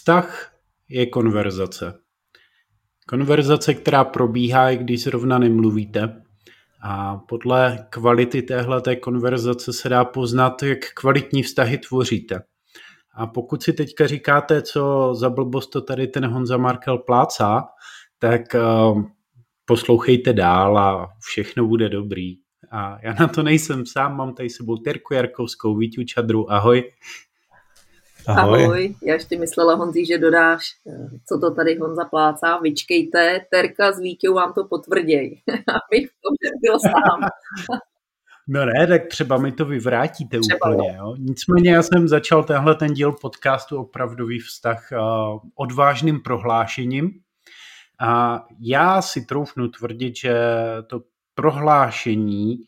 Vztah je konverzace. Konverzace, která probíhá, i když zrovna nemluvíte. A podle kvality téhleté konverzace se dá poznat, jak kvalitní vztahy tvoříte. A pokud si teďka říkáte, co za blbost to tady ten Honza Markel plácá, tak uh, poslouchejte dál a všechno bude dobrý. A já na to nejsem sám, mám tady sebou Terku Jarkovskou, Víťu Čadru, ahoj. Ahoj. Ahoj. Já ještě myslela, Honzí, že dodáš, eh, co to tady Honza plácá. Vyčkejte, Terka s Vítěou vám to potvrděj, abych to byl sám. No ne, tak třeba mi to vyvrátíte třeba úplně. Jo. Nicméně já jsem začal tenhle ten díl podcastu Opravdový vztah uh, odvážným prohlášením. A já si troufnu tvrdit, že to prohlášení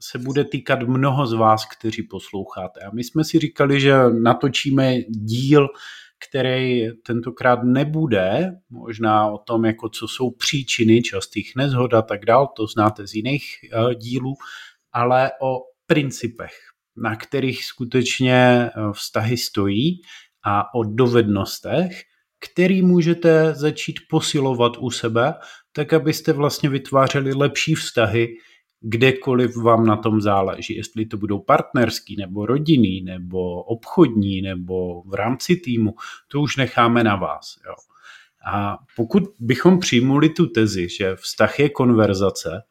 se bude týkat mnoho z vás, kteří posloucháte. A my jsme si říkali, že natočíme díl, který tentokrát nebude možná o tom, jako co jsou příčiny častých nezhod a tak dál, to znáte z jiných uh, dílů, ale o principech, na kterých skutečně eh, vztahy stojí a o dovednostech, který můžete začít posilovat u sebe, tak abyste vlastně vytvářeli lepší vztahy, kdekoliv vám na tom záleží, jestli to budou partnerský, nebo rodinný, nebo obchodní, nebo v rámci týmu, to už necháme na vás. Jo. A pokud bychom přijmuli tu tezi, že vztah je konverzace,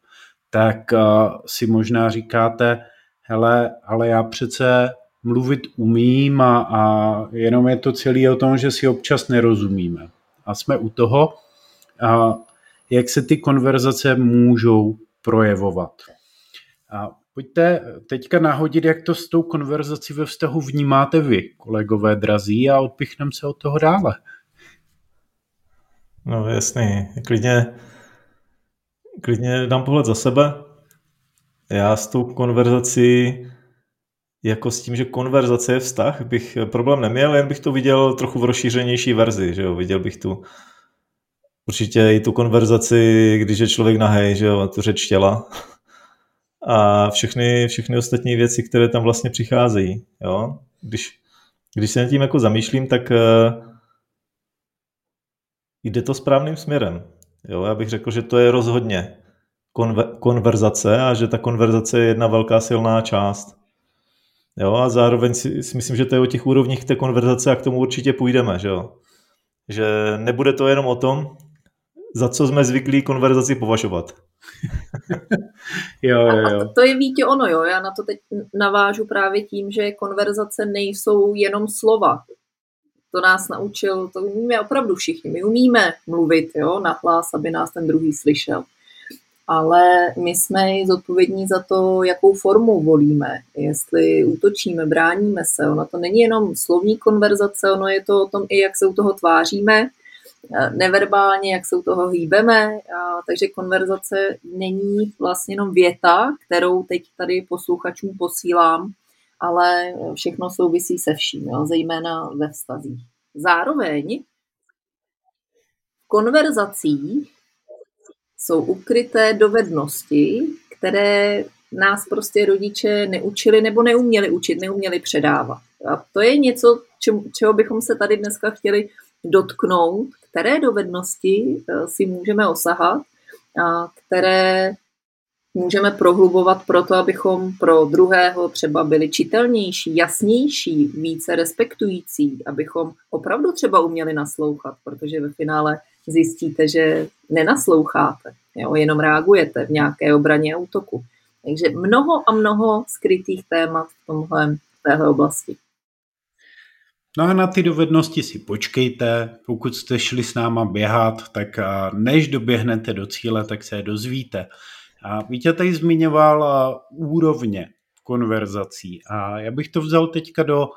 tak uh, si možná říkáte, hele, ale já přece mluvit umím a, a jenom je to celý o tom, že si občas nerozumíme. A jsme u toho, a jak se ty konverzace můžou projevovat. A pojďte teďka nahodit, jak to s tou konverzací ve vztahu vnímáte vy, kolegové drazí, a odpichneme se od toho dále. No jasný, klidně, klidně dám pohled za sebe. Já s tou konverzací, jako s tím, že konverzace je vztah, bych problém neměl, jen bych to viděl trochu v rozšířenější verzi, že jo, viděl bych tu určitě i tu konverzaci, když je člověk nahej, že jo, tu řeč těla a všechny, všechny ostatní věci, které tam vlastně přicházejí, jo. Když, když se nad tím jako zamýšlím, tak uh, jde to správným směrem. Jo, já bych řekl, že to je rozhodně konver- konverzace a že ta konverzace je jedna velká silná část. Jo, a zároveň si, si myslím, že to je o těch úrovních té konverzace a k tomu určitě půjdeme, že jo. Že nebude to jenom o tom, za co jsme zvyklí konverzaci považovat. jo, jo, jo. A to je vítě ono, jo. Já na to teď navážu právě tím, že konverzace nejsou jenom slova. To nás naučil, to umíme opravdu všichni. My umíme mluvit, jo, nahlas, aby nás ten druhý slyšel. Ale my jsme zodpovědní za to, jakou formu volíme, jestli útočíme, bráníme se. Ono to není jenom slovní konverzace, ono je to o tom i, jak se u toho tváříme, neverbálně, jak se u toho hýbeme, takže konverzace není vlastně jenom věta, kterou teď tady posluchačům posílám, ale všechno souvisí se vším, jo, zejména ve vztazích. Zároveň v konverzacích jsou ukryté dovednosti, které nás prostě rodiče neučili nebo neuměli učit, neuměli předávat. A to je něco, čeho bychom se tady dneska chtěli dotknout, které dovednosti eh, si můžeme osahat, a které můžeme prohlubovat proto, abychom pro druhého třeba byli čitelnější, jasnější, více respektující, abychom opravdu třeba uměli naslouchat, protože ve finále zjistíte, že nenasloucháte, jo, jenom reagujete v nějaké obraně a útoku. Takže mnoho a mnoho skrytých témat v tomhle, v téhle oblasti. No a na ty dovednosti si počkejte, pokud jste šli s náma běhat, tak než doběhnete do cíle, tak se je dozvíte. A Vítě tady zmiňoval úrovně konverzací a já bych to vzal teďka do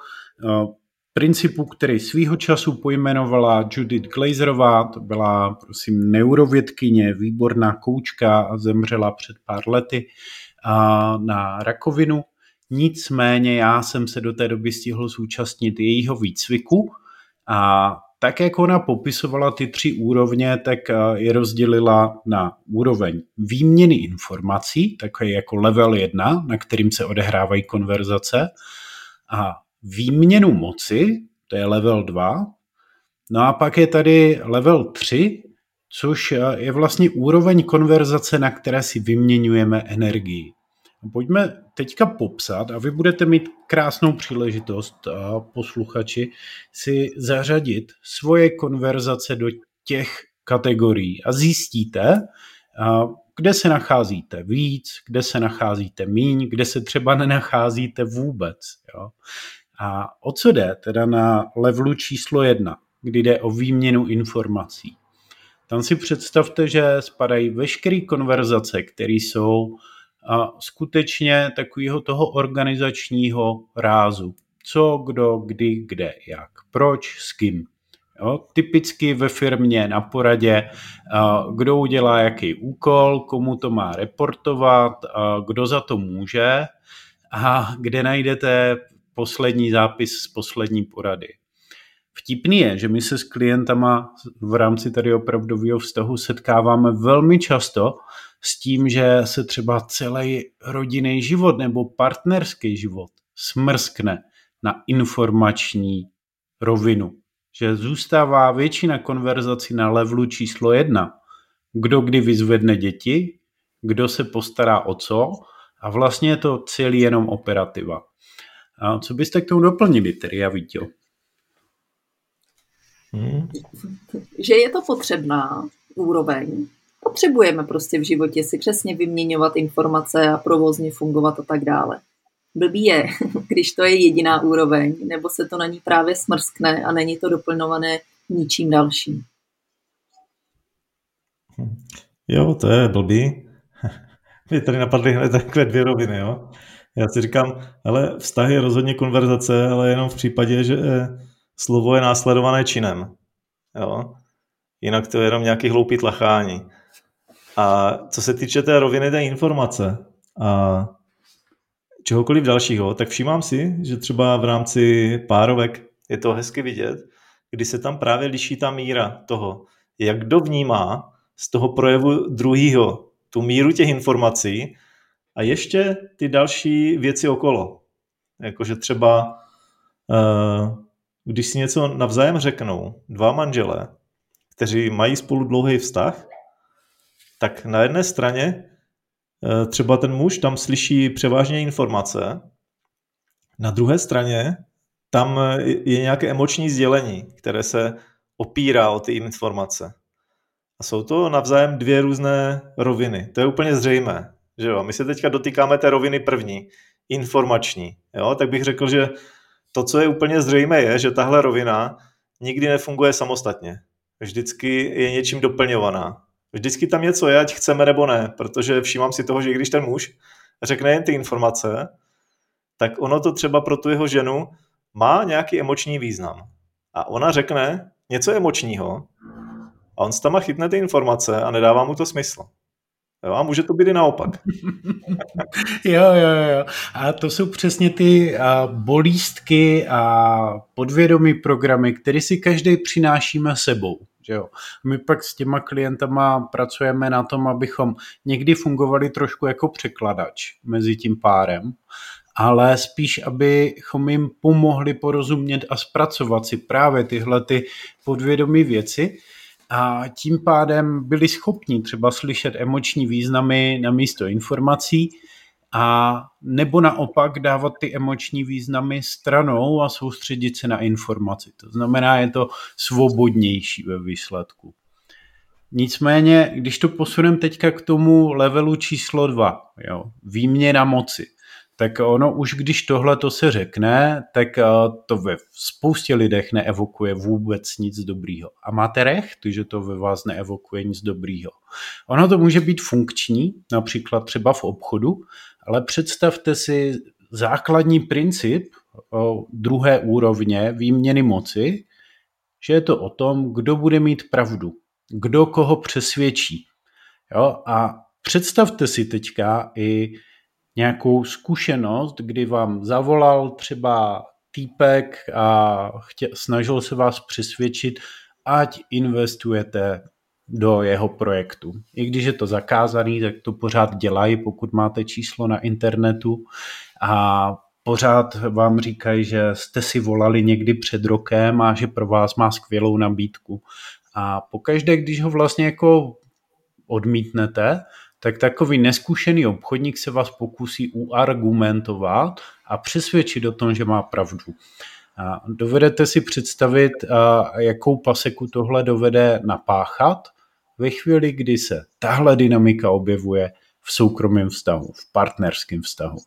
principu, který svýho času pojmenovala Judith Glazerová, to byla, prosím, neurovědkyně, výborná koučka a zemřela před pár lety na rakovinu. Nicméně já jsem se do té doby stihl zúčastnit jejího výcviku a tak, jak ona popisovala ty tři úrovně, tak eh, je rozdělila na úroveň výměny informací, takový jako level 1, na kterým se odehrávají konverzace, a výměnu moci, to je level 2, No a pak je tady level 3, což je vlastně úroveň konverzace, na které si vyměňujeme energii. Pojďme teďka popsat a vy budete mít krásnou příležitost, posluchači, si zařadit svoje konverzace do těch kategorií a zjistíte, kde se nacházíte víc, kde se nacházíte míň, kde se třeba nenacházíte vůbec. Jo? A o co jde teda na levelu číslo jedna, kdy jde o výměnu informací? Tam si představte, že spadají veškeré konverzace, které jsou a skutečně takového toho organizačního rázu. Co, kdo, kdy, kde, jak, proč, s kým. Jo, typicky ve firmě na poradě, kdo udělá jaký úkol, komu to má reportovat, kdo za to může a kde najdete poslední zápis z poslední porady. Vtipný je, že my se s klientama v rámci tady opravdového vztahu setkáváme velmi často s tím, že se třeba celý rodinný život nebo partnerský život smrskne na informační rovinu. Že zůstává většina konverzací na levelu číslo jedna. Kdo kdy vyzvedne děti, kdo se postará o co a vlastně je to celý jenom operativa. A co byste k tomu doplnili, tedy a Vítě? Hmm. Že je to potřebná úroveň. Potřebujeme prostě v životě si přesně vyměňovat informace a provozně fungovat a tak dále. Blbý je, když to je jediná úroveň, nebo se to na ní právě smrskne a není to doplňované ničím dalším. Jo, to je blbý. Mě tady napadly hned takové dvě roviny, jo. Já si říkám, ale vztah je rozhodně konverzace, ale jenom v případě, že slovo je následované činem. Jo? Jinak to je jenom nějaký hloupý tlachání. A co se týče té roviny té informace a čehokoliv dalšího, tak všímám si, že třeba v rámci párovek je to hezky vidět, kdy se tam právě liší ta míra toho, jak kdo vnímá z toho projevu druhého tu míru těch informací a ještě ty další věci okolo. Jakože třeba uh, když si něco navzájem řeknou dva manželé, kteří mají spolu dlouhý vztah, tak na jedné straně eh, třeba ten muž tam slyší převážně informace, na druhé straně tam je nějaké emoční sdělení, které se opírá o ty informace. A jsou to navzájem dvě různé roviny. To je úplně zřejmé. Že jo? My se teďka dotýkáme té roviny první, informační. Jo? Tak bych řekl, že to, co je úplně zřejmé, je, že tahle rovina nikdy nefunguje samostatně. Vždycky je něčím doplňovaná. Vždycky tam něco je, ať chceme nebo ne, protože všímám si toho, že když ten muž řekne jen ty informace, tak ono to třeba pro tu jeho ženu má nějaký emoční význam. A ona řekne něco emočního a on tam chytne ty informace a nedává mu to smysl. Jo, a může to být i naopak. jo, jo, jo. A to jsou přesně ty a, bolístky a podvědomí programy, které si každý přinášíme sebou. Že jo. My pak s těma klientama pracujeme na tom, abychom někdy fungovali trošku jako překladač mezi tím párem, ale spíš, abychom jim pomohli porozumět a zpracovat si právě tyhle ty podvědomí věci, a tím pádem byli schopni třeba slyšet emoční významy na místo informací a nebo naopak dávat ty emoční významy stranou a soustředit se na informaci. To znamená, je to svobodnější ve výsledku. Nicméně, když to posuneme teďka k tomu levelu číslo dva, jo, výměna moci – tak ono už když tohle to se řekne, tak eh, to ve spoustě lidech neevokuje vůbec nic dobrýho. A máte recht, že to ve vás neevokuje nic dobrýho. Ono to může být funkční, například třeba v obchodu, ale představte si základní princip druhé úrovně výměny moci, že je to o tom, kdo bude mít pravdu, kdo koho přesvědčí. Jo? A představte si teďka i nějakou zkušenost, kdy vám zavolal třeba týpek a chtě, snažil se vás přesvědčit, ať investujete do jeho projektu. I když je to zakázaný, tak to pořád dělají, pokud máte číslo na internetu a pořád vám říkají, že jste si volali někdy před rokem a že pro vás má skvělou nabídku. A pokaždé, když ho vlastně jako odmítnete, tak takový neskušený obchodník se vás pokusí uargumentovat a přesvědčit o tom, že má pravdu. A dovedete si představit, jakou paseku tohle dovede napáchat ve chvíli, kdy se tahle dynamika objevuje v soukromém vztahu, v partnerském vztahu.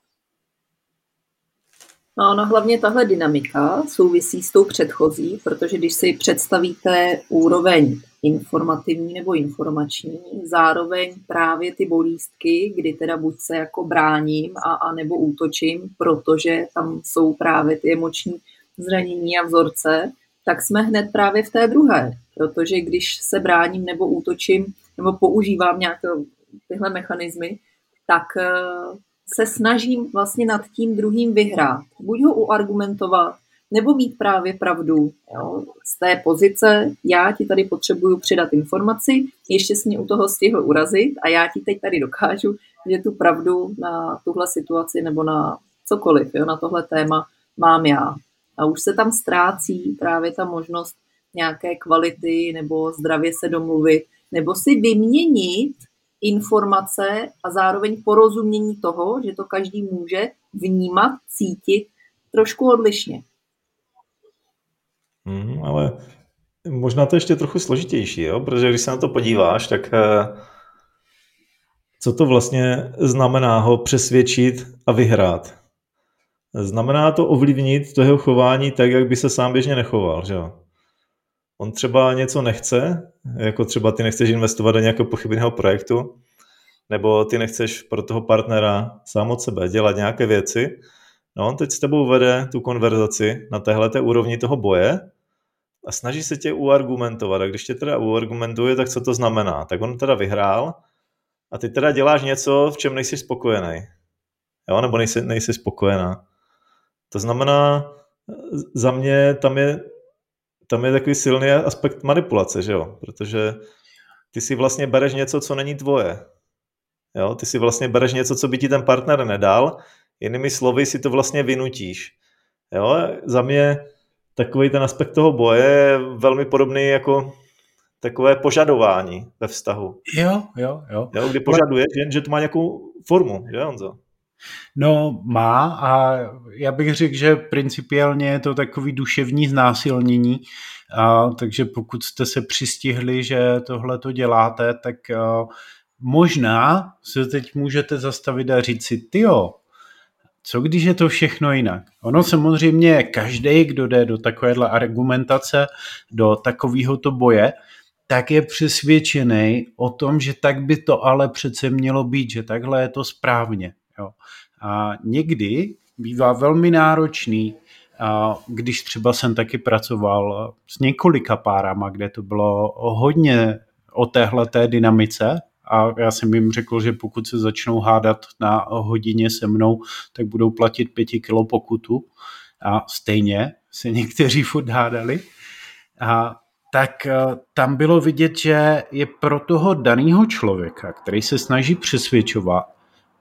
No, no hlavně tahle dynamika souvisí s tou předchozí, protože když si představíte úroveň informativní nebo informační, zároveň právě ty bolístky, kdy teda buď se jako bráním a, a nebo útočím, protože tam jsou právě ty emoční zranění a vzorce, tak jsme hned právě v té druhé, protože když se bráním nebo útočím nebo používám nějaké tyhle mechanismy, tak eh, se snažím vlastně nad tím druhým vyhrát. Buď ho uargumentovat, nebo mít právě pravdu. Jo. Z té pozice já ti tady potřebuju přidat informaci, ještě jsi mě u toho stihl urazit a já ti teď tady dokážu, že tu pravdu na tuhle situaci nebo na cokoliv, jo, na tohle téma mám já. A už se tam ztrácí právě ta možnost nějaké kvality nebo zdravě se domluvit, nebo si vyměnit informace a zároveň porozumění toho, že to každý může vnímat, cítit trošku odlišně. Hmm, ale možná to ještě trochu složitější, jo? protože když se na to podíváš, tak eh, co to vlastně znamená ho přesvědčit a vyhrát? Znamená to ovlivnit to jeho chování tak, jak by se sám běžně nechoval, že jo? On třeba něco nechce, jako třeba ty nechceš investovat do nějakého pochybného projektu, nebo ty nechceš pro toho partnera sám od sebe dělat nějaké věci, no on teď s tebou vede tu konverzaci na téhle úrovni toho boje a snaží se tě uargumentovat. A když tě teda uargumentuje, tak co to znamená? Tak on teda vyhrál a ty teda děláš něco, v čem nejsi spokojený. Jo, nebo nejsi, nejsi spokojená. To znamená, za mě tam je, tam je takový silný aspekt manipulace, že jo? Protože ty si vlastně bereš něco, co není tvoje. Jo? Ty si vlastně bereš něco, co by ti ten partner nedal, jinými slovy si to vlastně vynutíš. Jo? Za mě takový ten aspekt toho boje je velmi podobný jako takové požadování ve vztahu. Jo, jo, jo. jo kdy požaduješ, jen že to má nějakou formu, že Honzo? No má a já bych řekl, že principiálně je to takový duševní znásilnění, a, takže pokud jste se přistihli, že tohle to děláte, tak a, možná se teď můžete zastavit a říct si, tyjo, co když je to všechno jinak? Ono samozřejmě každý, kdo jde do takovéhle argumentace, do takovéhoto boje, tak je přesvědčený o tom, že tak by to ale přece mělo být, že takhle je to správně. Jo. A někdy bývá velmi náročný, a když třeba jsem taky pracoval s několika párama, kde to bylo hodně o téhle té dynamice a já jsem jim řekl, že pokud se začnou hádat na hodině se mnou, tak budou platit pěti kilo pokutu a stejně se někteří furt hádali. A tak eh, tam bylo vidět, že je pro toho daného člověka, který se snaží přesvědčovat,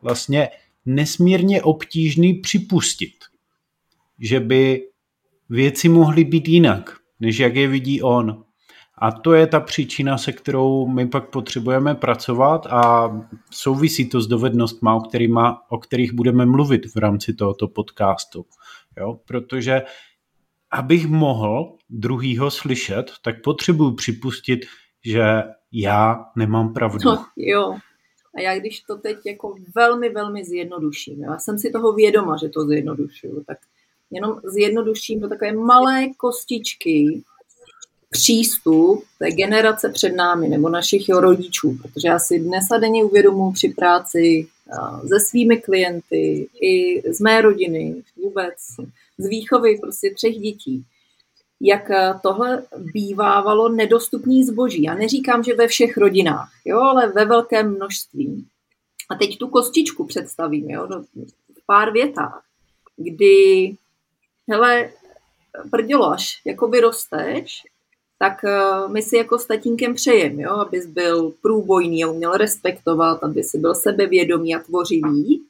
vlastně nesmírně obtížný připustit, že by věci mohly být jinak, než jak je vidí on. A to je ta příčina, se kterou my pak potřebujeme pracovat a souvisí to s dovednostmi, o, kterýma, o kterých budeme mluvit v rámci tohoto podcastu. Jo? Protože abych mohl druhýho slyšet, tak potřebuji připustit, že já nemám pravdu. No, jo. A já když to teď jako velmi, velmi zjednoduším, já jsem si toho vědoma, že to zjednodušuju, tak jenom zjednoduším do takové malé kostičky přístup té generace před námi nebo našich jo, rodičů, protože já si dnes a denně uvědomuji při práci se svými klienty i z mé rodiny vůbec, z výchovy prostě třech dětí, jak tohle bývávalo nedostupný zboží. Já neříkám, že ve všech rodinách, jo, ale ve velkém množství. A teď tu kostičku představím, jo, v pár větách, kdy, hele, prdělo, až jako vyrosteš tak eh, my si jako s tatínkem přejem, jo, abys byl průbojný a uměl respektovat, aby si byl sebevědomý a tvořivý,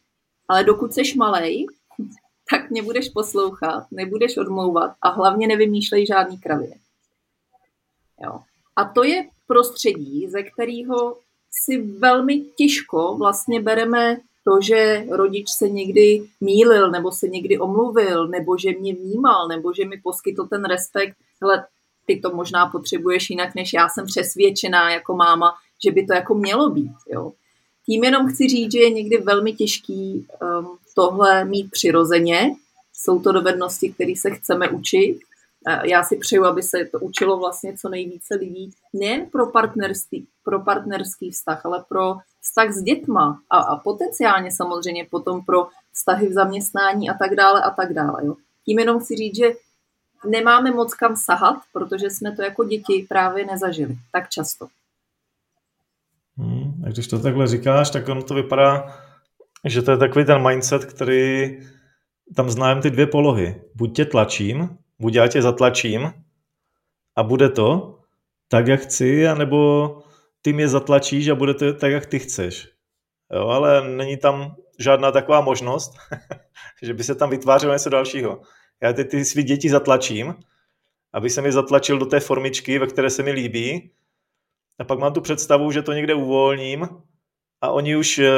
ale dokud seš malej, tak mě budeš poslouchat, nebudeš odmlouvat a hlavně nevymýšlej žádný kravě. Jo. A to je prostředí, ze kterého si velmi těžko vlastně bereme to, že rodič se někdy mýlil, nebo se někdy omluvil, nebo že mě vnímal, nebo že mi poskytl ten respekt, hele, ty to možná potřebuješ jinak, než já jsem přesvědčená jako máma, že by to jako mělo být. Jo. Tím jenom chci říct, že je někdy velmi těžký um, tohle mít přirozeně. Jsou to dovednosti, které se chceme učit. Já si přeju, aby se to učilo vlastně co nejvíce lidí, nejen pro partnerství, pro partnerský vztah, ale pro vztah s dětma a, a potenciálně samozřejmě potom pro vztahy v zaměstnání a tak dále a tak dále. Jo. Tím jenom chci říct, že nemáme moc kam sahat, protože jsme to jako děti právě nezažili tak často. Hmm, a když to takhle říkáš, tak ono to vypadá, že to je takový ten mindset, který tam známe ty dvě polohy. Buď tě tlačím, buď já tě zatlačím a bude to tak, jak chci, anebo ty mě zatlačíš a bude to tak, jak ty chceš. Jo, ale není tam žádná taková možnost, že by se tam vytvářelo něco dalšího. Já ty, ty svý děti zatlačím, aby se mi zatlačil do té formičky, ve které se mi líbí, a pak mám tu představu, že to někde uvolním a oni už eh,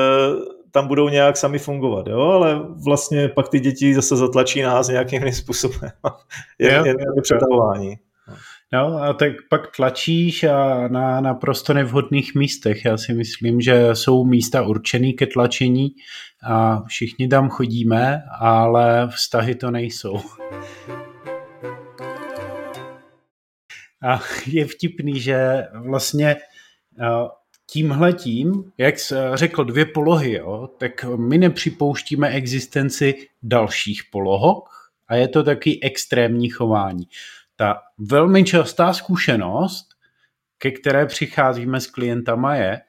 tam budou nějak sami fungovat, jo, ale vlastně pak ty děti zase zatlačí nás nějakým jiným způsobem. je, je, je přetavování. No a tak pak tlačíš a na naprosto nevhodných místech. Já si myslím, že jsou místa určený ke tlačení a všichni tam chodíme, ale vztahy to nejsou. A je vtipný, že vlastně tímhletím, jak řekl dvě polohy, jo, tak my nepřipouštíme existenci dalších polohok a je to taky extrémní chování. Ta velmi častá zkušenost, ke které přicházíme s klientama je,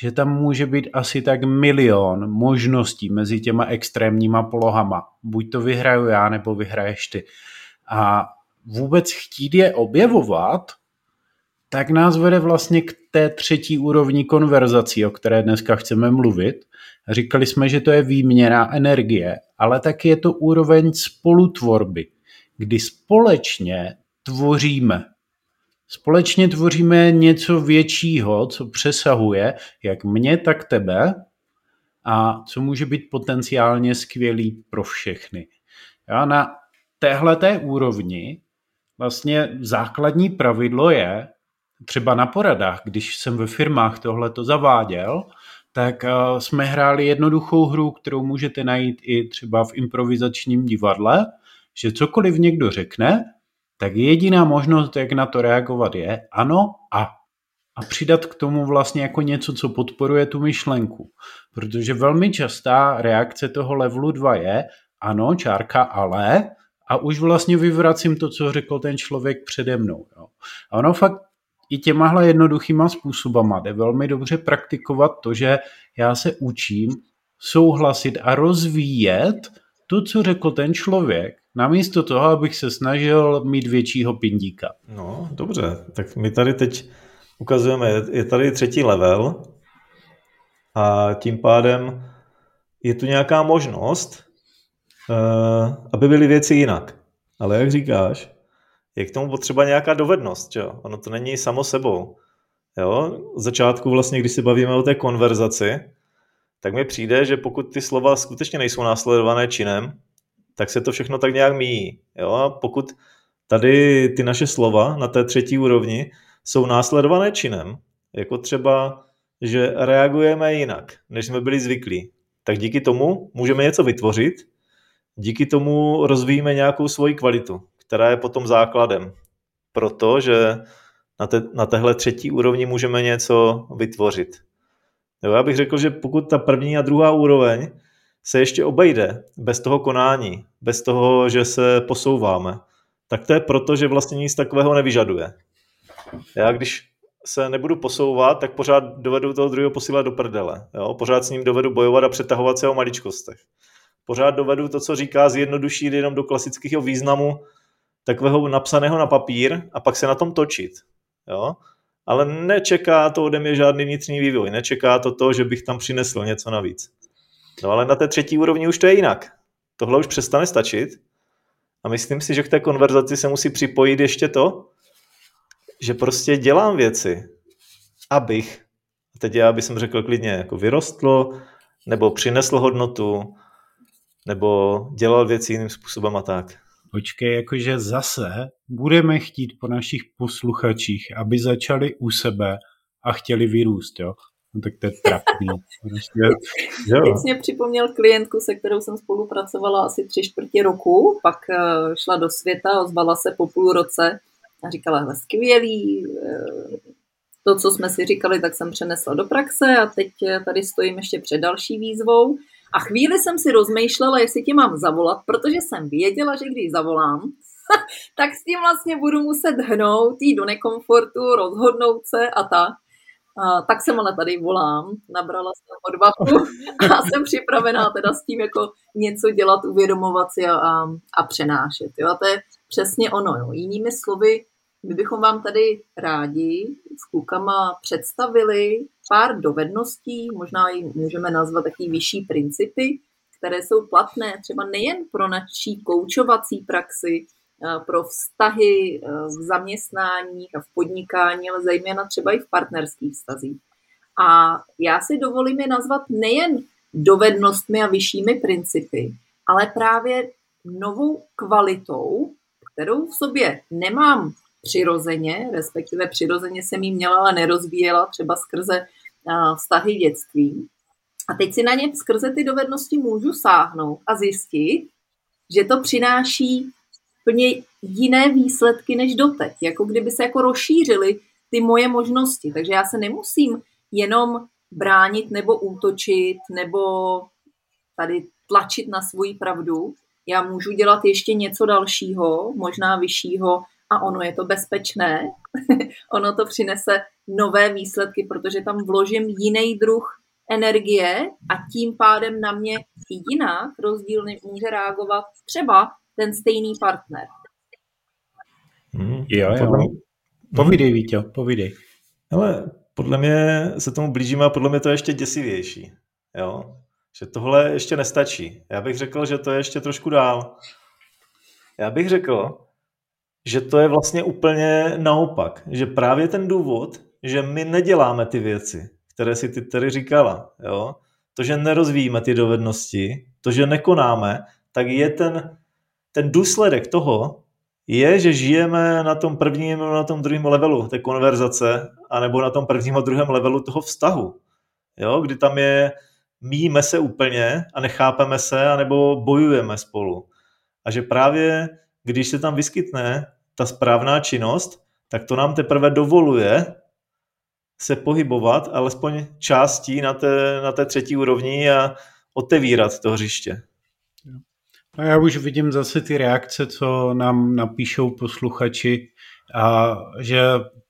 že tam může být asi tak milion možností mezi těma extrémníma polohama. Buď to vyhraju já, nebo vyhraješ ty. A vůbec chtít je objevovat, tak nás vede vlastně k té třetí úrovni konverzací, o které dneska chceme mluvit. Říkali jsme, že to je výměna energie, ale taky je to úroveň spolutvorby, kdy společně tvoříme. Společně tvoříme něco většího, co přesahuje jak mě, tak tebe a co může být potenciálně skvělý pro všechny. Já na téhleté úrovni vlastně základní pravidlo je, třeba na poradách, když jsem ve firmách tohle to zaváděl, tak eh, jsme hráli jednoduchou hru, kterou můžete najít i třeba v improvizačním divadle, že cokoliv někdo řekne, tak jediná možnost, jak na to reagovat je ano a. A přidat k tomu vlastně jako něco, co podporuje tu myšlenku. Protože velmi častá reakce toho levelu 2 je ano, čárka, ale a už vlastně vyvracím to, co řekl ten člověk přede mnou. Jo. A ono fakt i těmahle jednoduchýma způsobama jde velmi dobře praktikovat to, že já se učím souhlasit a rozvíjet to, co řekl ten člověk, namísto toho, abych se snažil mít většího pindíka. No, dobře, tak my tady teď ukazujeme, je tady třetí level a tím pádem je tu nějaká možnost, eh, aby byly věci jinak. Ale jak říkáš, je k tomu potřeba nějaká dovednost, jo? Ono to není samo sebou. Jo? Z začátku vlastně, když se bavíme o té konverzaci, tak mi přijde, že pokud ty slova skutečně nejsou následované činem, tak se to všechno tak nějak míjí. Jo? A pokud tady ty naše slova na té třetí úrovni jsou následované činem, jako třeba, že reagujeme jinak, než jsme byli zvyklí, tak díky tomu můžeme něco vytvořit, díky tomu rozvíjíme nějakou svoji kvalitu která je potom základem. Protože na, te, na téhle třetí úrovni můžeme něco vytvořit. Jo, já bych řekl, že pokud ta první a druhá úroveň se ještě obejde bez toho konání, bez toho, že se posouváme, tak to je proto, že vlastně nic takového nevyžaduje. Já když se nebudu posouvat, tak pořád dovedu toho druhého posílat do prdele. Jo? Pořád s ním dovedu bojovat a přetahovat se o maličkostech. Pořád dovedu to, co říká, zjednodušit jenom do klasického významu takového napsaného na papír a pak se na tom točit. Jo? Ale nečeká to ode mě žádný vnitřní vývoj, nečeká to to, že bych tam přinesl něco navíc. No ale na té třetí úrovni už to je jinak. tohle už přestane stačit a myslím si, že k té konverzaci se musí připojit ještě to, že prostě dělám věci, abych, teď já bych řekl klidně, jako vyrostlo, nebo přinesl hodnotu, nebo dělal věci jiným způsobem a tak. Počkej, jakože zase budeme chtít po našich posluchačích, aby začali u sebe a chtěli vyrůst, jo? No tak to je trapný. Prostě, jo. Teď mě připomněl klientku, se kterou jsem spolupracovala asi tři čtvrtě roku, pak eh, šla do světa, ozvala se po půl roce a říkala, hele, skvělý, eh, to, co jsme si říkali, tak jsem přenesla do praxe a teď eh, tady stojím ještě před další výzvou. A chvíli jsem si rozmýšlela, jestli tě mám zavolat, protože jsem věděla, že když zavolám, tak s tím vlastně budu muset hnout, jít do nekomfortu, rozhodnout se a tak. A, tak jsem ale tady volám, nabrala jsem odvahu a jsem připravená teda s tím jako něco dělat, uvědomovat si a, a, a přenášet. Jo? A to je přesně ono. Jo? Jinými slovy, my bychom vám tady rádi s klukama představili pár dovedností, možná i můžeme nazvat takové vyšší principy, které jsou platné třeba nejen pro naší koučovací praxi, eh, pro vztahy eh, v zaměstnáních a v podnikání, ale zejména třeba i v partnerských vztazích. A já si dovolím je nazvat nejen dovednostmi a vyššími principy, ale právě novou kvalitou, kterou v sobě nemám přirozeně, respektive přirozeně jsem jí měla, ale nerozvíjela třeba skrze vztahy dětství. A teď si na ně skrze ty dovednosti můžu sáhnout a zjistit, že to přináší plně jiné výsledky než doteď. Jako kdyby se jako rozšířily ty moje možnosti. Takže já se nemusím jenom bránit nebo útočit nebo tady tlačit na svoji pravdu. Já můžu dělat ještě něco dalšího, možná vyššího, a ono je to bezpečné, ono to přinese nové výsledky, protože tam vložím jiný druh energie a tím pádem na mě jinak rozdílně může reagovat třeba ten stejný partner. Hmm, jo, jo. Povídej, Vítě, povídej. Ale podle mě se tomu blížíme a podle mě to je ještě děsivější. Jo? Že tohle ještě nestačí. Já bych řekl, že to je ještě trošku dál. Já bych řekl, že to je vlastně úplně naopak. Že právě ten důvod, že my neděláme ty věci, které si ty tady říkala, jo? to, že nerozvíjíme ty dovednosti, to, že nekonáme, tak je ten, ten důsledek toho, je, že žijeme na tom prvním na tom druhém levelu té konverzace, anebo na tom prvním a druhém levelu toho vztahu. Jo? Kdy tam je míjíme se úplně a nechápeme se, anebo bojujeme spolu. A že právě když se tam vyskytne ta správná činnost, tak to nám teprve dovoluje se pohybovat alespoň částí na té, na té třetí úrovni a otevírat to hřiště. No já už vidím zase ty reakce, co nám napíšou posluchači, a že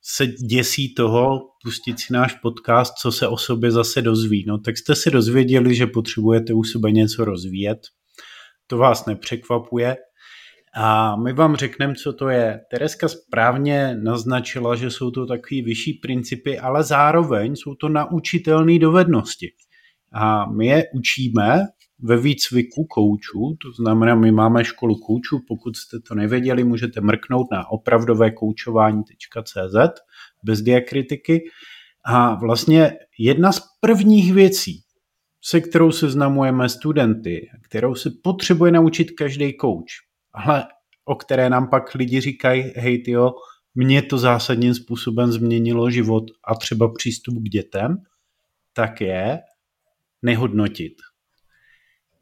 se děsí toho pustit si náš podcast, co se o sobě zase dozví. No tak jste si dozvěděli, že potřebujete u sebe něco rozvíjet. To vás nepřekvapuje. A my vám řekneme, co to je. Tereska správně naznačila, že jsou to takové vyšší principy, ale zároveň jsou to naučitelné dovednosti. A my je učíme ve výcviku koučů, to znamená, my máme školu koučů, pokud jste to nevěděli, můžete mrknout na opravdovékoučování.cz bez diakritiky. A vlastně jedna z prvních věcí, se kterou seznamujeme studenty, kterou se potřebuje naučit každý kouč, ale o které nám pak lidi říkají, hej tyjo, mě to zásadním způsobem změnilo život a třeba přístup k dětem, tak je nehodnotit.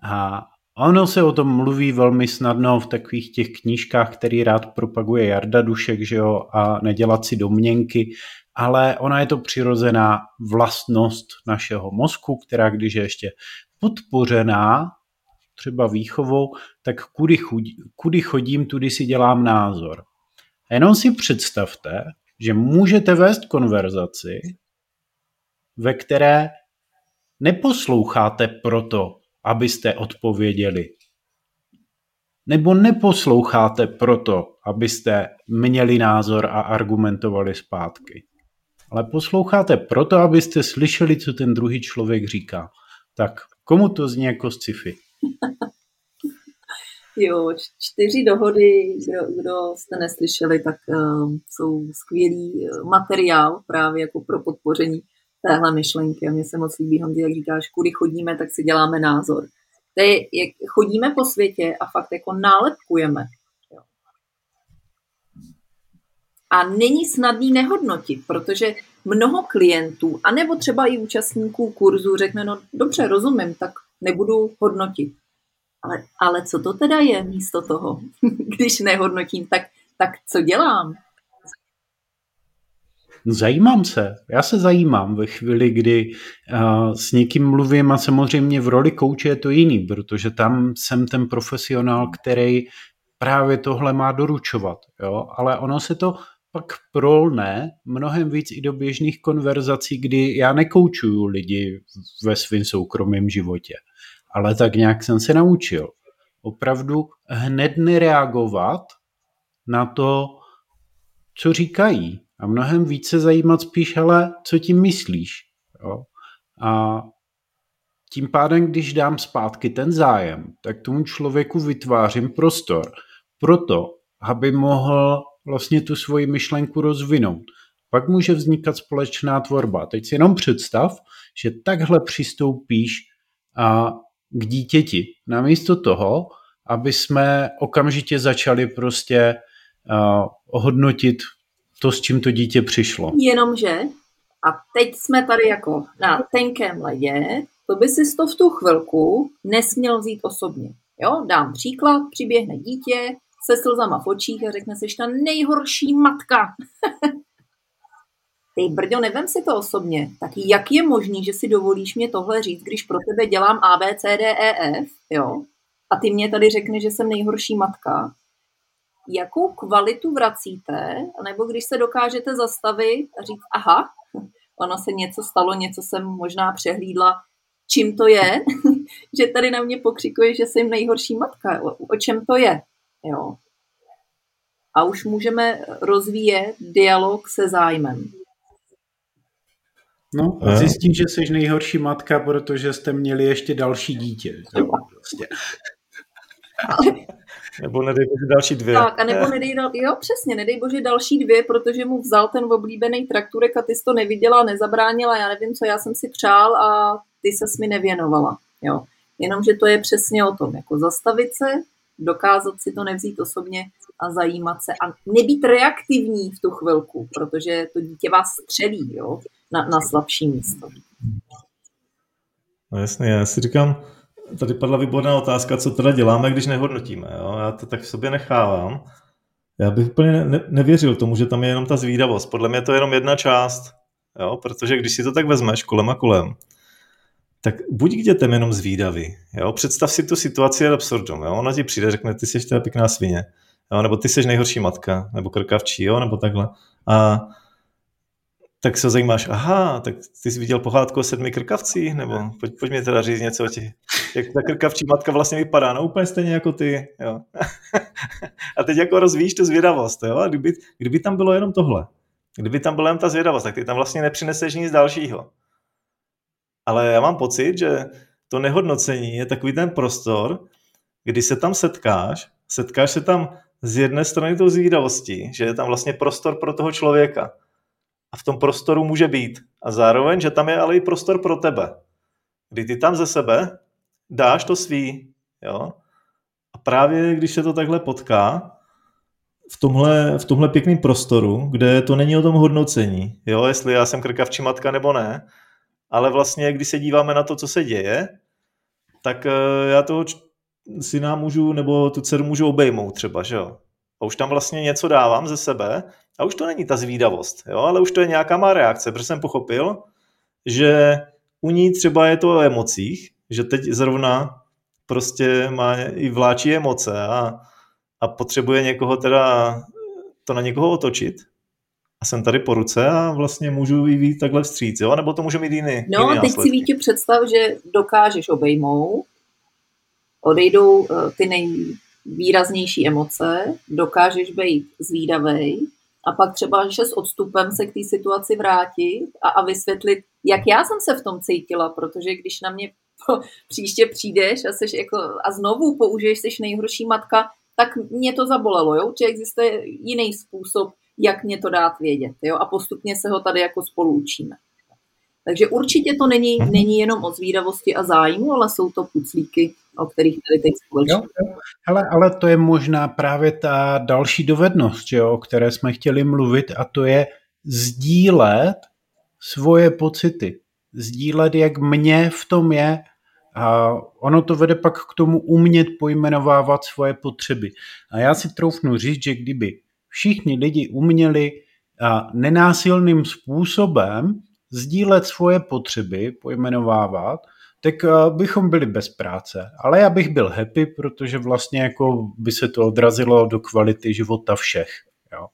A ono se o tom mluví velmi snadno v takových těch knížkách, který rád propaguje Jarda Dušek, že jo, a nedělat si domněnky, ale ona je to přirozená vlastnost našeho mozku, která když je ještě podpořená třeba výchovou, tak kudy, chudí, kudy chodím, tudy si dělám názor. A jenom si představte, že můžete vést konverzaci, ve které neposloucháte proto, abyste odpověděli. Nebo neposloucháte proto, abyste měli názor a argumentovali zpátky. Ale posloucháte proto, abyste slyšeli, co ten druhý člověk říká. Tak komu to zní jako sci-fi? Jo, čtyři dohody, kdo, kdo jste neslyšeli, tak um, jsou skvělý uh, materiál právě jako pro podpoření téhle myšlenky. A mně se moc líbí, Honzi, jak říkáš, kudy chodíme, tak si děláme názor. To je, jak chodíme po světě a fakt jako nálepkujeme. A není snadný nehodnotit, protože mnoho klientů, anebo třeba i účastníků kurzu řekne, no dobře, rozumím, tak nebudu hodnotit. Ale, ale co to teda je místo toho, když nehodnotím, tak, tak co dělám? Zajímám se. Já se zajímám ve chvíli, kdy uh, s někým mluvím a samozřejmě v roli kouče je to jiný, protože tam jsem ten profesionál, který právě tohle má doručovat. Jo? Ale ono se to pak prolne mnohem víc i do běžných konverzací, kdy já nekoučuju lidi ve svém soukromém životě. Ale tak nějak jsem se naučil. Opravdu hned nereagovat na to, co říkají a mnohem více zajímat spíš, ale co tím myslíš. Jo? A tím pádem, když dám zpátky ten zájem, tak tomu člověku vytvářím prostor proto, aby mohl vlastně tu svoji myšlenku rozvinout. Pak může vznikat společná tvorba. Teď si jenom představ, že takhle přistoupíš a k dítěti. Namísto toho, aby jsme okamžitě začali prostě uh, hodnotit to, s čím to dítě přišlo. Jenomže, a teď jsme tady jako na tenkém ledě, to by si to v tu chvilku nesměl vzít osobně. Jo, dám příklad, přiběhne dítě se slzama v očích a řekne si, ta nejhorší matka. Ty brďo, nevem si to osobně. Tak jak je možný, že si dovolíš mě tohle říct, když pro tebe dělám A, B, C, D, E, F, jo? A ty mě tady řekneš, že jsem nejhorší matka jakou kvalitu vracíte, nebo když se dokážete zastavit a říct, aha, ono se něco stalo, něco jsem možná přehlídla, čím to je, že tady na mě pokřikuje, že jsem nejhorší matka, o čem to je, jo. A už můžeme rozvíjet dialog se zájmem. No, a zjistím, že jsi nejhorší matka, protože jste měli ještě další dítě. Jo, prostě. Nebo nedej bože další dvě. Tak, a nebo nedej, jo, přesně, nedej bože další dvě, protože mu vzal ten oblíbený trakturek a ty jsi to neviděla, nezabránila, já nevím, co já jsem si přál a ty ses mi nevěnovala. Jo. Jenomže to je přesně o tom, jako zastavit se, dokázat si to nevzít osobně a zajímat se a nebýt reaktivní v tu chvilku, protože to dítě vás střelí jo, na, na slabší místo. No jasně, já si říkám, tady padla výborná otázka, co teda děláme, když nehodnotíme. Jo? Já to tak v sobě nechávám. Já bych úplně ne- nevěřil tomu, že tam je jenom ta zvídavost. Podle mě to je jenom jedna část. Jo? Protože když si to tak vezmeš kolem a kolem, tak buď k dětem jenom zvídavý. Jo? Představ si tu situaci ad absurdum. Jo? Ona ti přijde, řekne, ty jsi teda pěkná svině. Jo? Nebo ty jsi nejhorší matka, nebo krkavčí, jo? nebo takhle. A tak se zajímáš, aha, tak ty jsi viděl pohádku o sedmi krkavcích, nebo pojď, pojď mi teda říct něco o těch, jak ta krkavčí matka vlastně vypadá, no úplně stejně jako ty, jo. a teď jako rozvíjíš tu zvědavost, jo, a kdyby, kdyby tam bylo jenom tohle, kdyby tam byla jen ta zvědavost, tak ty tam vlastně nepřineseš nic dalšího. Ale já mám pocit, že to nehodnocení je takový ten prostor, kdy se tam setkáš, setkáš se tam z jedné strany tou zvídavostí, že je tam vlastně prostor pro toho člověka a v tom prostoru může být. A zároveň, že tam je ale i prostor pro tebe. Kdy ty tam ze sebe dáš to svý. Jo? A právě když se to takhle potká, v tomhle, v tomhle pěkném prostoru, kde to není o tom hodnocení, jo, jestli já jsem krkavčí matka nebo ne, ale vlastně, když se díváme na to, co se děje, tak eh, já toho syna můžu, nebo tu dceru můžu obejmout třeba, že jo. A už tam vlastně něco dávám ze sebe a už to není ta zvídavost, jo, ale už to je nějaká má reakce, protože jsem pochopil, že u ní třeba je to o emocích, že teď zrovna prostě má i vláčí emoce a, a potřebuje někoho teda to na někoho otočit. A jsem tady po ruce a vlastně můžu jí být takhle vstříc, jo? Nebo to může mít jiný No jiný a teď si Vítě představ, že dokážeš obejmout, odejdou eh, ty nejvýraznější emoce, dokážeš být zvídavej a pak třeba, že s odstupem se k té situaci vrátit a, a vysvětlit, jak já jsem se v tom cítila, protože když na mě příště přijdeš a, seš jako, a znovu použiješ, jsi nejhorší matka, tak mě to zabolelo, jo? Či existuje jiný způsob, jak mě to dát vědět, jo? A postupně se ho tady jako spolu učíme. Takže určitě to není, mm-hmm. není jenom o zvídavosti a zájmu, ale jsou to puclíky, o kterých tady teď společně. Ale, ale to je možná právě ta další dovednost, jo, o které jsme chtěli mluvit, a to je sdílet svoje pocity. Sdílet, jak mě v tom je, a ono to vede pak k tomu umět pojmenovávat svoje potřeby. A já si troufnu říct, že kdyby všichni lidi uměli nenásilným způsobem sdílet svoje potřeby, pojmenovávat, tak bychom byli bez práce. Ale já bych byl happy, protože vlastně jako by se to odrazilo do kvality života všech. Jo.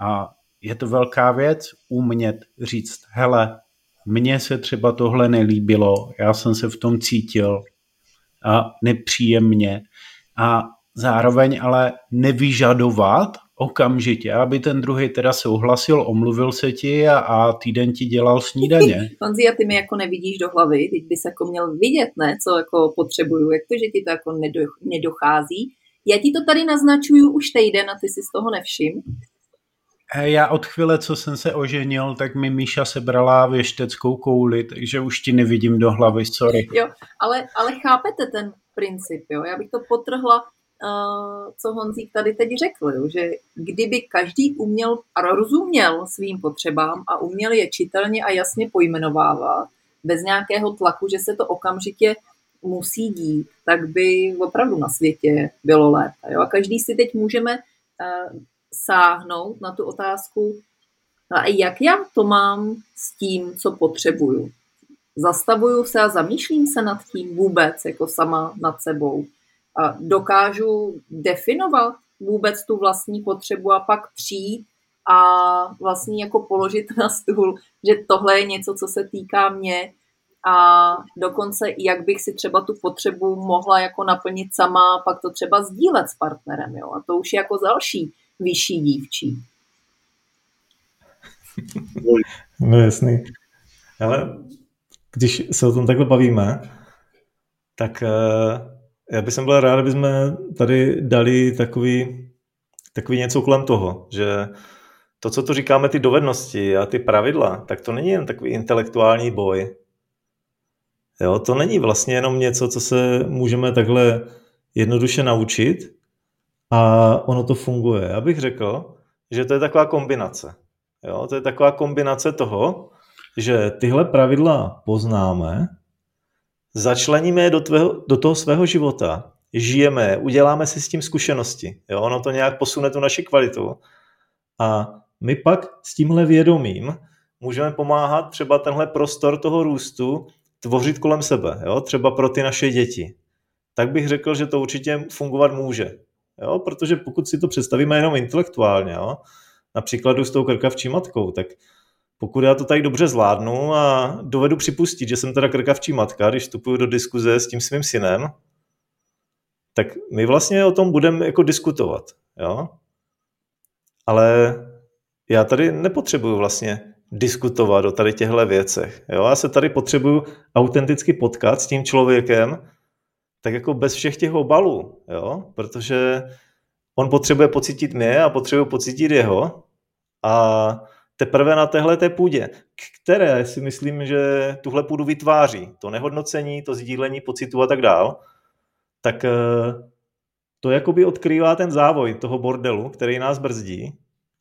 A je to velká věc umět říct, hele, mně se třeba tohle nelíbilo, já jsem se v tom cítil a nepříjemně a zároveň ale nevyžadovat okamžitě, aby ten druhý teda souhlasil, omluvil se ti a, a týden ti dělal snídaně. Honzi, a ty mi jako nevidíš do hlavy, teď bys jako měl vidět, ne, co jako potřebuju, jak to, že ti to jako nedochází. Já ti to tady naznačuju už týden a ty si z toho nevšim. Já od chvíle, co jsem se oženil, tak mi Míša sebrala věšteckou kouli, takže už ti nevidím do hlavy, sorry. Jo, ale, ale chápete ten princip, jo? Já bych to potrhla, co Honzík tady teď řekl, že kdyby každý uměl a rozuměl svým potřebám a uměl je čitelně a jasně pojmenovávat, bez nějakého tlaku, že se to okamžitě musí dít, tak by opravdu na světě bylo lépe. Jo? A každý si teď můžeme sáhnout na tu otázku, no a jak já to mám s tím, co potřebuju. Zastavuju se a zamýšlím se nad tím vůbec, jako sama nad sebou. A dokážu definovat vůbec tu vlastní potřebu a pak přijít a vlastně jako položit na stůl, že tohle je něco, co se týká mě a dokonce jak bych si třeba tu potřebu mohla jako naplnit sama, pak to třeba sdílet s partnerem, jo. A to už je jako další vyšší dívčí. No jasný. Ale když se o tom takhle bavíme, tak uh, já bych byl rád, aby jsme tady dali takový, takový něco kolem toho, že to, co tu říkáme, ty dovednosti a ty pravidla, tak to není jen takový intelektuální boj. Jo, to není vlastně jenom něco, co se můžeme takhle jednoduše naučit, a ono to funguje. Já bych řekl, že to je taková kombinace. Jo? To je taková kombinace toho, že tyhle pravidla poznáme, začleníme je do, tvého, do toho svého života, žijeme, uděláme si s tím zkušenosti. Jo? Ono to nějak posune tu naši kvalitu. A my pak s tímhle vědomím můžeme pomáhat třeba tenhle prostor toho růstu tvořit kolem sebe, jo? třeba pro ty naše děti. Tak bych řekl, že to určitě fungovat může. Jo? Protože pokud si to představíme jenom intelektuálně, jo? například s tou krkavčí matkou, tak pokud já to tady dobře zvládnu a dovedu připustit, že jsem teda krkavčí matka, když vstupuju do diskuze s tím svým synem, tak my vlastně o tom budeme jako diskutovat. Jo? Ale já tady nepotřebuju vlastně diskutovat o tady těchto věcech. Jo? Já se tady potřebuju autenticky potkat s tím člověkem, tak jako bez všech těch obalů, jo? protože on potřebuje pocítit mě a potřebuje pocítit jeho a teprve na téhle té půdě, které si myslím, že tuhle půdu vytváří, to nehodnocení, to sdílení pocitu a tak dál, tak eh, to jakoby odkrývá ten závoj toho bordelu, který nás brzdí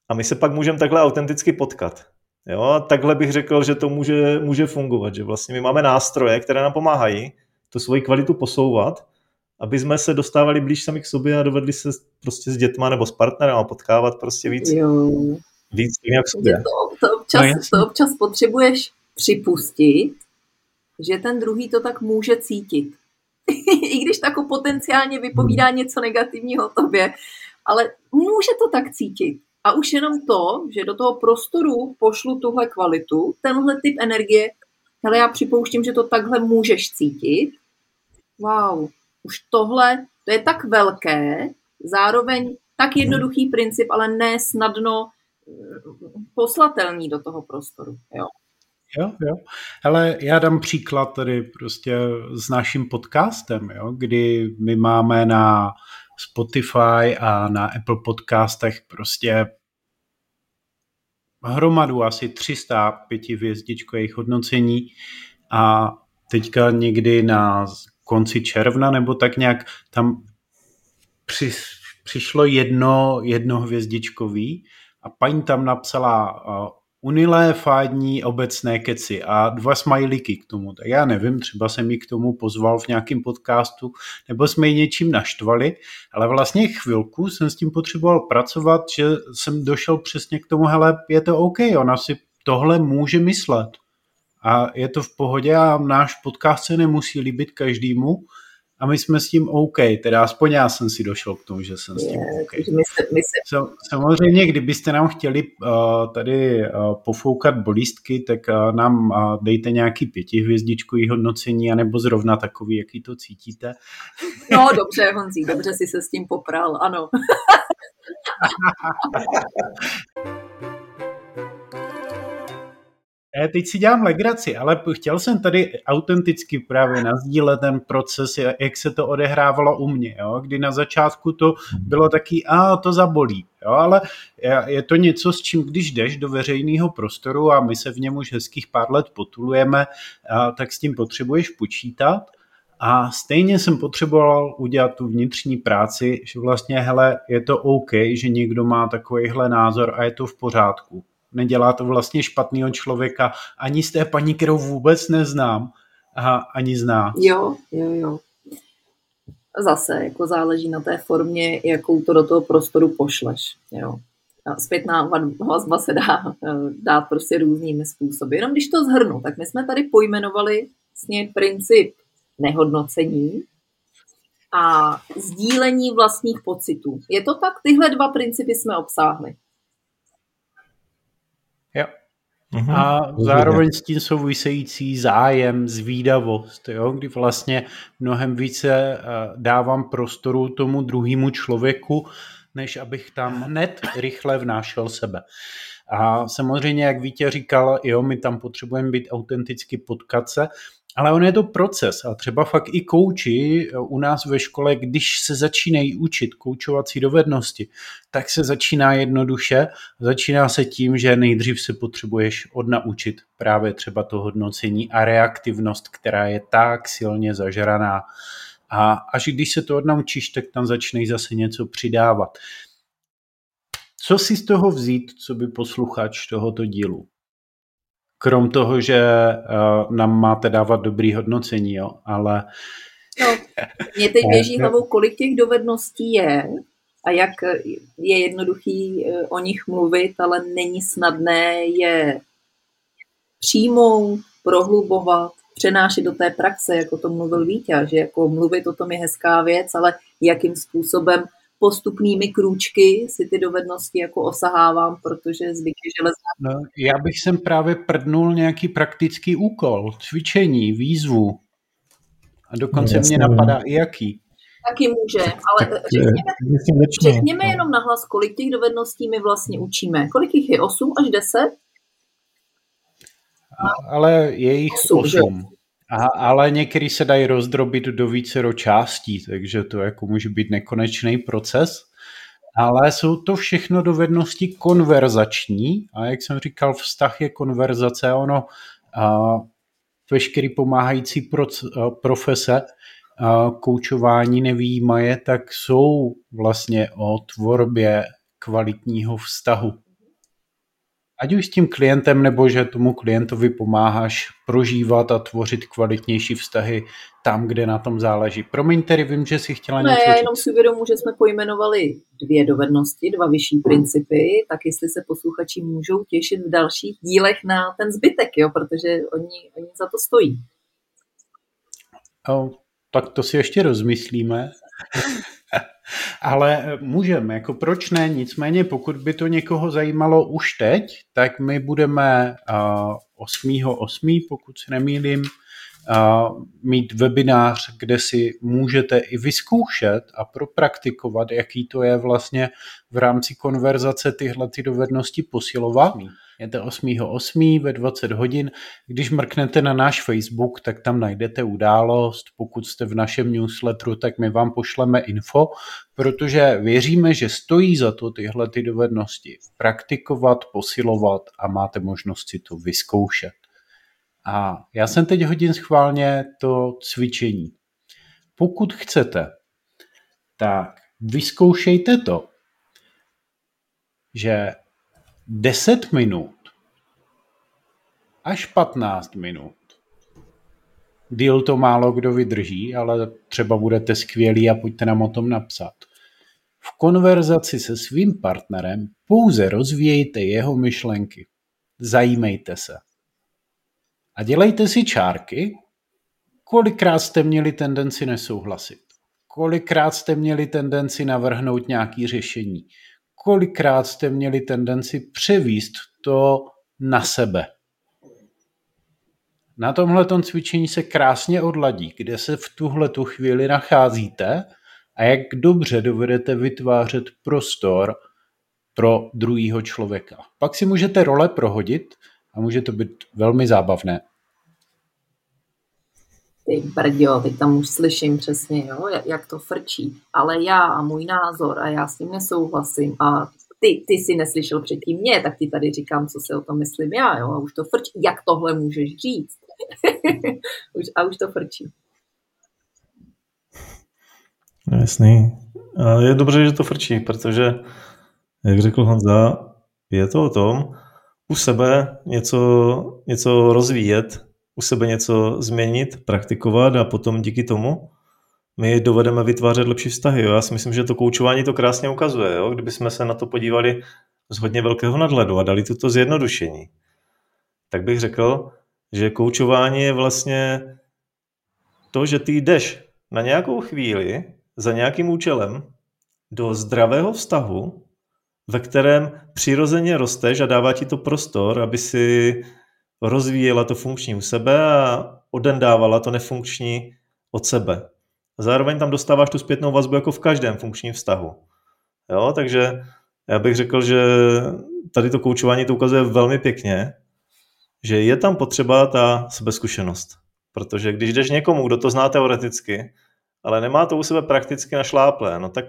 a my se pak můžeme takhle autenticky potkat. Jo, takhle bych řekl, že to může, může fungovat, že vlastně my máme nástroje, které nám pomáhají tu svoji kvalitu posouvat, aby jsme se dostávali blíž sami k sobě a dovedli se prostě s dětma nebo s partnerem a potkávat prostě víc, jo. Víc jak sobě. To, to, občas, no, to občas potřebuješ připustit, že ten druhý to tak může cítit. I když tak potenciálně vypovídá hmm. něco negativního o tobě, ale může to tak cítit. A už jenom to, že do toho prostoru pošlu tuhle kvalitu, tenhle typ energie, ale já připouštím, že to takhle můžeš cítit, wow, už tohle, to je tak velké, zároveň tak jednoduchý princip, ale ne snadno poslatelný do toho prostoru. Jo. Jo, jo. Ale já dám příklad tady prostě s naším podcastem, jo, kdy my máme na Spotify a na Apple podcastech prostě hromadu asi 300 pětivězdičkových hodnocení a teďka někdy na konci června nebo tak nějak tam při, přišlo jedno, jedno hvězdičkový a paní tam napsala unilé, fádní, obecné keci a dva smajlíky k tomu. Tak já nevím, třeba jsem ji k tomu pozval v nějakém podcastu, nebo jsme ji něčím naštvali, ale vlastně chvilku jsem s tím potřeboval pracovat, že jsem došel přesně k tomu, hele, je to OK, ona si tohle může myslet. A je to v pohodě a náš podcast se nemusí líbit každému, a my jsme s tím OK, teda aspoň já jsem si došel k tomu, že jsem s tím OK. Samozřejmě, kdybyste nám chtěli uh, tady uh, pofoukat bolístky, tak uh, nám uh, dejte nějaký pětihvězdičkový hodnocení, anebo zrovna takový, jaký to cítíte. No dobře, Honzí, dobře si se s tím popral, ano. Já teď si dělám legraci, ale chtěl jsem tady autenticky právě nazdílet ten proces, jak se to odehrávalo u mě, jo? kdy na začátku to bylo taky, a to zabolí, jo? ale je to něco, s čím když jdeš do veřejného prostoru a my se v něm už hezkých pár let potulujeme, tak s tím potřebuješ počítat, a stejně jsem potřeboval udělat tu vnitřní práci, že vlastně, hele, je to OK, že někdo má takovýhle názor a je to v pořádku nedělá to vlastně špatného člověka ani z té paní, kterou vůbec neznám, a ani zná. Jo, jo, jo. Zase, jako záleží na té formě, jakou to do toho prostoru pošleš. Jo. Zpětná vazba se dá dát prostě různými způsoby. Jenom když to zhrnu, tak my jsme tady pojmenovali vlastně princip nehodnocení a sdílení vlastních pocitů. Je to tak? Tyhle dva principy jsme obsáhli. Jo. Mm-hmm. A zároveň s tím související zájem, zvídavost, jo? kdy vlastně mnohem více eh, dávám prostoru tomu druhému člověku, než abych tam hned rychle vnášel sebe. A samozřejmě, jak Vítě říkal, jo, my tam potřebujeme být autenticky potkat se, ale on je to proces a třeba fakt i kouči u nás ve škole, když se začínají učit koučovací dovednosti, tak se začíná jednoduše. Začíná se tím, že nejdřív se potřebuješ odnaučit právě třeba to hodnocení a reaktivnost, která je tak silně zažraná. A až když se to odnaučíš, tak tam začneš zase něco přidávat. Co si z toho vzít, co by posluchač tohoto dílu? Krom toho, že uh, nám máte dávat dobrý hodnocení, jo, ale... No, mě teď běží hlavou, kolik těch dovedností je a jak je jednoduchý eh, o nich mluvit, ale není snadné je přijmout, prohlubovat, přenášet do té praxe, jako to mluvil Vítě, že jako mluvit o tom je hezká věc, ale jakým způsobem postupnými krůčky si ty dovednosti jako osahávám, protože zvyk je železná. No, já bych sem právě prdnul nějaký praktický úkol, cvičení, výzvu. A dokonce no, mě napadá i jaký. Taky může, ale řekněme, řekněme jenom nahlas, kolik těch dovedností my vlastně učíme. Kolik jich je? 8 až 10? Ale je jich 8. 8. A, ale některý se dají rozdrobit do více částí, takže to jako může být nekonečný proces. Ale jsou to všechno dovednosti konverzační a jak jsem říkal, vztah je konverzace, ono a veškerý pomáhající proc, a, profese, a, koučování nevýjímaje, tak jsou vlastně o tvorbě kvalitního vztahu ať už s tím klientem, nebo že tomu klientovi pomáháš prožívat a tvořit kvalitnější vztahy tam, kde na tom záleží. Promiň, tedy vím, že si chtěla ne, něco já jenom si uvědomu, že jsme pojmenovali dvě dovednosti, dva vyšší principy, tak jestli se posluchači můžou těšit v dalších dílech na ten zbytek, jo, protože oni, oni za to stojí. O, tak to si ještě rozmyslíme. Ale můžeme, jako proč ne, nicméně pokud by to někoho zajímalo už teď, tak my budeme uh, 8.8., pokud se nemýlím, uh, mít webinář, kde si můžete i vyzkoušet a propraktikovat, jaký to je vlastně v rámci konverzace tyhle ty dovednosti posilovat. Je to 8.8. ve 20 hodin. Když mrknete na náš Facebook, tak tam najdete událost. Pokud jste v našem newsletteru, tak my vám pošleme info, protože věříme, že stojí za to tyhle ty dovednosti praktikovat, posilovat a máte možnost si to vyzkoušet. A já jsem teď hodin schválně to cvičení. Pokud chcete, tak vyzkoušejte to, že 10 minut až 15 minut. Díl to málo kdo vydrží, ale třeba budete skvělí a pojďte nám o tom napsat. V konverzaci se svým partnerem pouze rozvíjejte jeho myšlenky. Zajímejte se. A dělejte si čárky, kolikrát jste měli tendenci nesouhlasit. Kolikrát jste měli tendenci navrhnout nějaké řešení kolikrát jste měli tendenci převíst to na sebe. Na tomhle cvičení se krásně odladí, kde se v tuhle tu chvíli nacházíte a jak dobře dovedete vytvářet prostor pro druhého člověka. Pak si můžete role prohodit a může to být velmi zábavné. Ty brďo, teď tam už slyším přesně, jo, jak to frčí. Ale já a můj názor a já s tím nesouhlasím a ty, ty si neslyšel předtím mě, tak ti tady říkám, co si o tom myslím já, jo, a už to frčí. Jak tohle můžeš říct? už, a už to frčí. No jasný. A je dobře, že to frčí, protože, jak řekl Honza, je to o tom u sebe něco, něco rozvíjet, u sebe něco změnit, praktikovat a potom díky tomu my dovedeme vytvářet lepší vztahy. Jo? Já si myslím, že to koučování to krásně ukazuje. Jo? Kdybychom se na to podívali z hodně velkého nadhledu a dali toto zjednodušení, tak bych řekl, že koučování je vlastně to, že ty jdeš na nějakou chvíli za nějakým účelem do zdravého vztahu, ve kterém přirozeně rosteš a dává ti to prostor, aby si rozvíjela to funkční u sebe a odendávala to nefunkční od sebe. Zároveň tam dostáváš tu zpětnou vazbu jako v každém funkčním vztahu. Jo, takže já bych řekl, že tady to koučování to ukazuje velmi pěkně, že je tam potřeba ta sebezkušenost. Protože když jdeš někomu, kdo to zná teoreticky, ale nemá to u sebe prakticky našláplé, no tak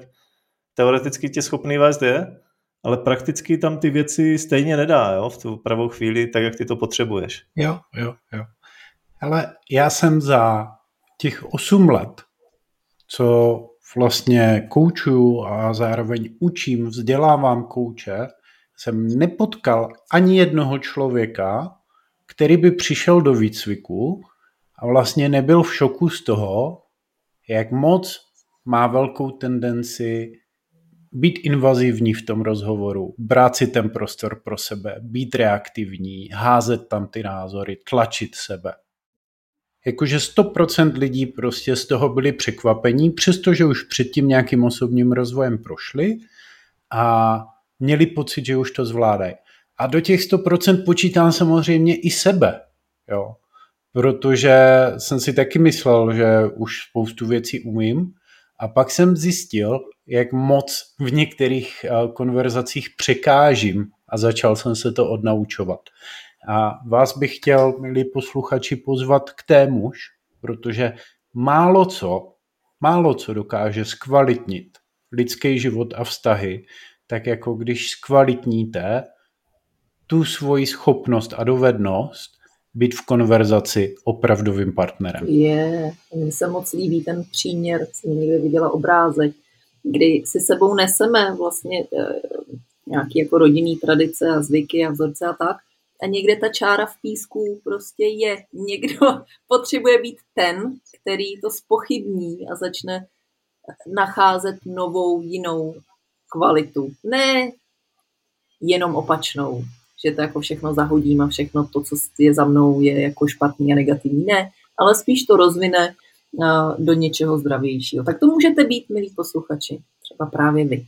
teoreticky tě schopný vést je, ale prakticky tam ty věci stejně nedá, jo, v tu pravou chvíli, tak jak ty to potřebuješ. Jo, jo, jo. Ale já jsem za těch 8 let, co vlastně koučuju a zároveň učím, vzdělávám kouče, jsem nepotkal ani jednoho člověka, který by přišel do výcviku a vlastně nebyl v šoku z toho, jak moc má velkou tendenci být invazivní v tom rozhovoru, brát si ten prostor pro sebe, být reaktivní, házet tam ty názory, tlačit sebe. Jakože 100% lidí prostě z toho byli překvapení, přestože už předtím nějakým osobním rozvojem prošli a měli pocit, že už to zvládají. A do těch 100% počítám samozřejmě i sebe, jo. Protože jsem si taky myslel, že už spoustu věcí umím, a pak jsem zjistil, jak moc v některých eh, konverzacích překážím a začal jsem se to odnaučovat. A vás bych chtěl, milí posluchači, pozvat k témuž, protože málo co, málo co dokáže zkvalitnit lidský život a vztahy, tak jako když zkvalitníte tu svoji schopnost a dovednost být v konverzaci opravdovým partnerem. Je, mně se moc líbí ten příměr, jsem někde viděla obrázek, kdy si sebou neseme vlastně e, nějaké jako rodinný tradice a zvyky a vzorce a tak, a někde ta čára v písku prostě je. Někdo potřebuje být ten, který to spochybní a začne nacházet novou, jinou kvalitu. Ne jenom opačnou, že to jako všechno zahodím a všechno to, co je za mnou, je jako špatný a negativní. Ne, ale spíš to rozvine do něčeho zdravějšího. Tak to můžete být, milí posluchači, třeba právě vy.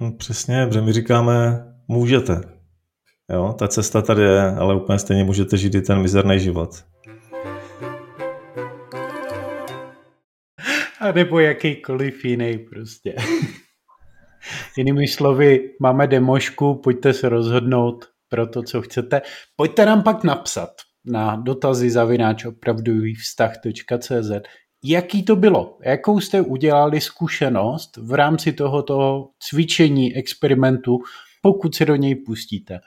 No, přesně, protože my říkáme, můžete. Jo, ta cesta tady je, ale úplně stejně můžete žít i ten mizerný život. A nebo jakýkoliv jiný prostě. Jinými slovy, máme demošku, pojďte se rozhodnout pro to, co chcete. Pojďte nám pak napsat na dotazy zavináč opravdový vztah.cz jaký to bylo, jakou jste udělali zkušenost v rámci tohoto cvičení, experimentu, pokud se do něj pustíte.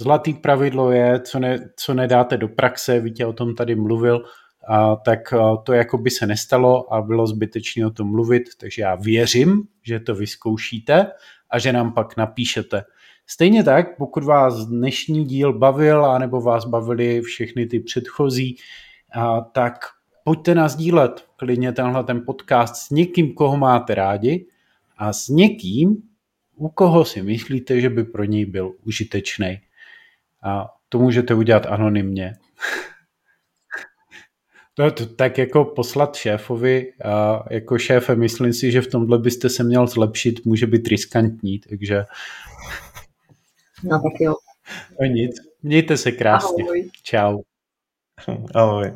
Zlatý pravidlo je, co, ne, co nedáte do praxe, Vítě o tom tady mluvil, a, tak to jako by se nestalo a bylo zbytečné o tom mluvit, takže já věřím, že to vyzkoušíte a že nám pak napíšete. Stejně tak, pokud vás dnešní díl bavil, anebo vás bavili všechny ty předchozí, a, tak pojďte nás dílet klidně tenhle ten podcast s někým, koho máte rádi a s někým, u koho si myslíte, že by pro něj byl užitečný. A to můžete udělat anonymně. No, to, tak jako poslat šéfovi, a jako šéfe, myslím si, že v tomhle byste se měl zlepšit, může být riskantní, takže... No tak jo. No nic, mějte se krásně. Ahoj. Čau. Ahoj.